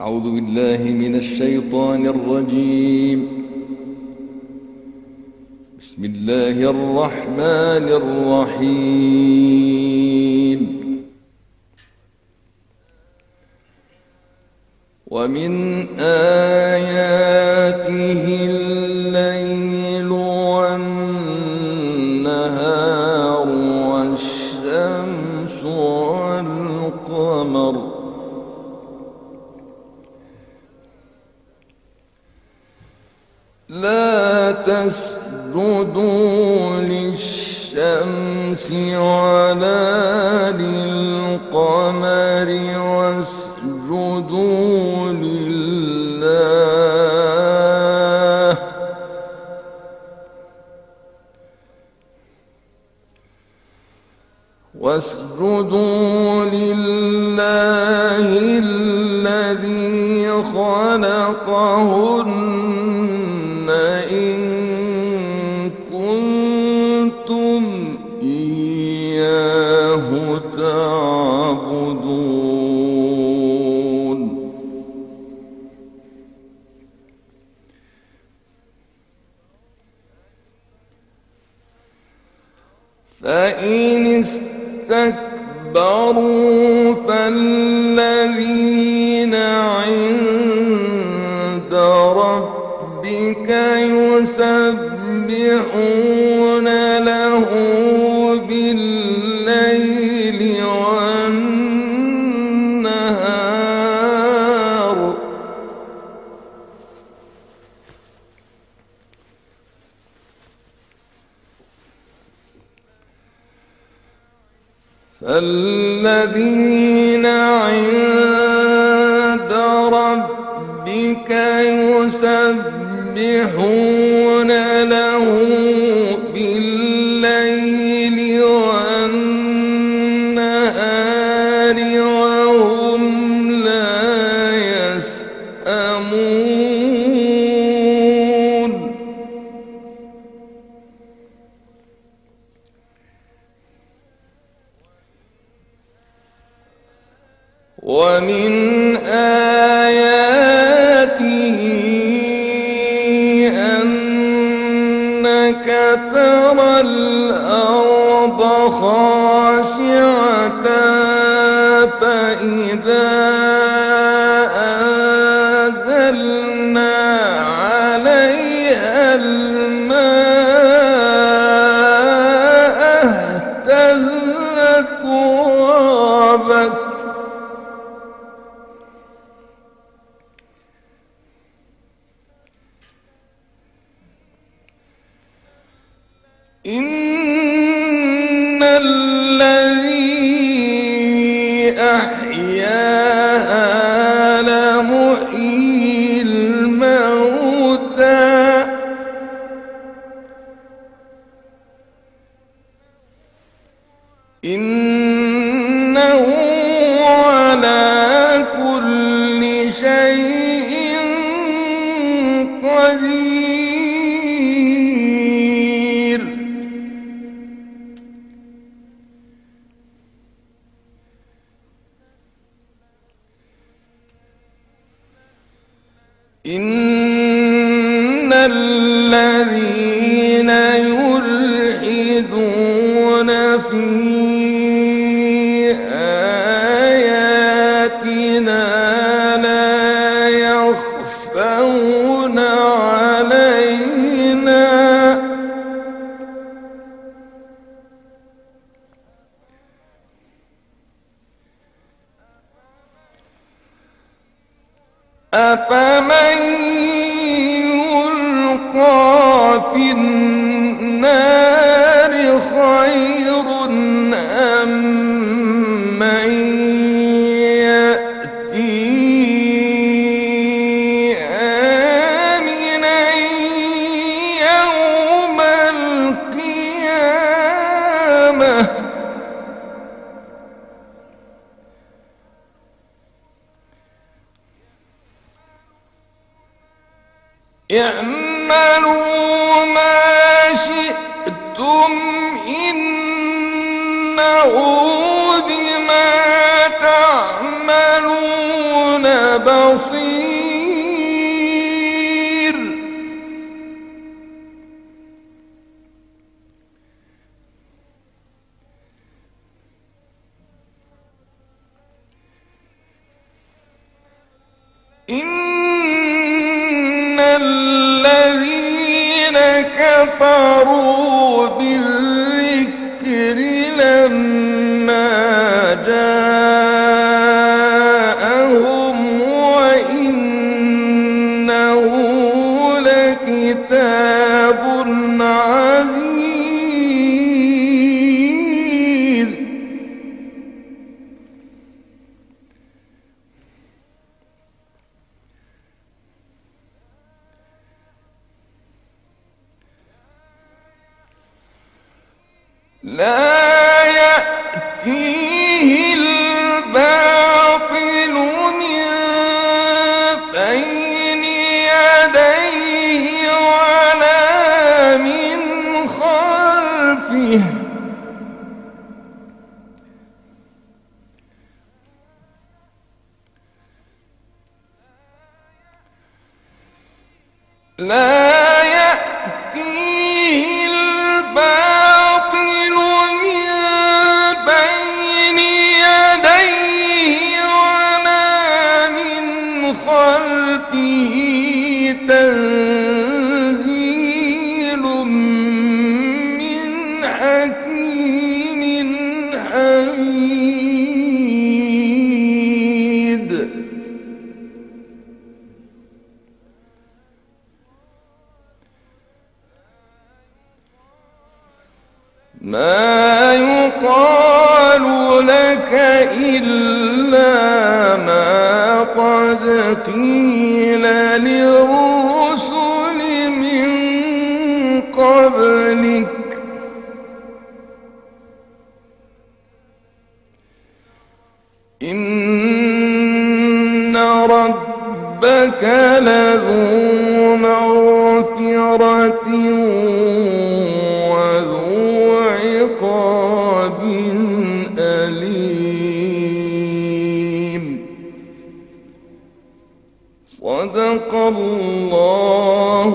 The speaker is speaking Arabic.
أعوذ بالله من الشيطان الرجيم. بسم الله الرحمن الرحيم. ومن آياته لا تسجدوا للشمس ولا للقمر واسجدوا لله. واسجدوا لله الذي خلقهن فإن استكبروا فالذين عند ربك يسبحون. فالذين عند ربك يسبحون له ومن آياته أنك ترى الأرض خاشعة فإذا إن الذي الموتى إنه الذين يلحدون في آياتنا لا يخفون علينا. أفمن في النار خير أم من يأتي آمنا يوم القيامة؟ اعملوا ما شئتم إنه بما تعملون بصير. إن كفروا بالذكر لا يأتيه الباطل من بين يديه ولا من خلفه. لا لك إلا ما قد قيل للرسل من قبلك. إن ربك لذو مغفرة وذو عقاب. صدق الله